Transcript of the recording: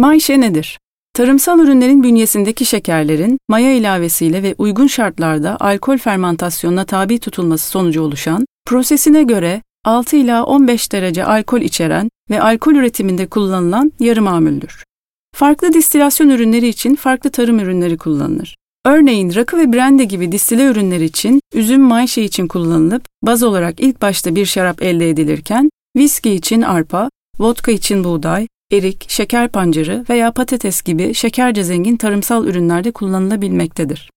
Mayşe nedir? Tarımsal ürünlerin bünyesindeki şekerlerin maya ilavesiyle ve uygun şartlarda alkol fermentasyonuna tabi tutulması sonucu oluşan, prosesine göre 6 ila 15 derece alkol içeren ve alkol üretiminde kullanılan yarı mamuldür. Farklı distilasyon ürünleri için farklı tarım ürünleri kullanılır. Örneğin rakı ve brande gibi distile ürünler için üzüm mayşe için kullanılıp baz olarak ilk başta bir şarap elde edilirken viski için arpa, vodka için buğday, erik, şeker pancarı veya patates gibi şekerce zengin tarımsal ürünlerde kullanılabilmektedir.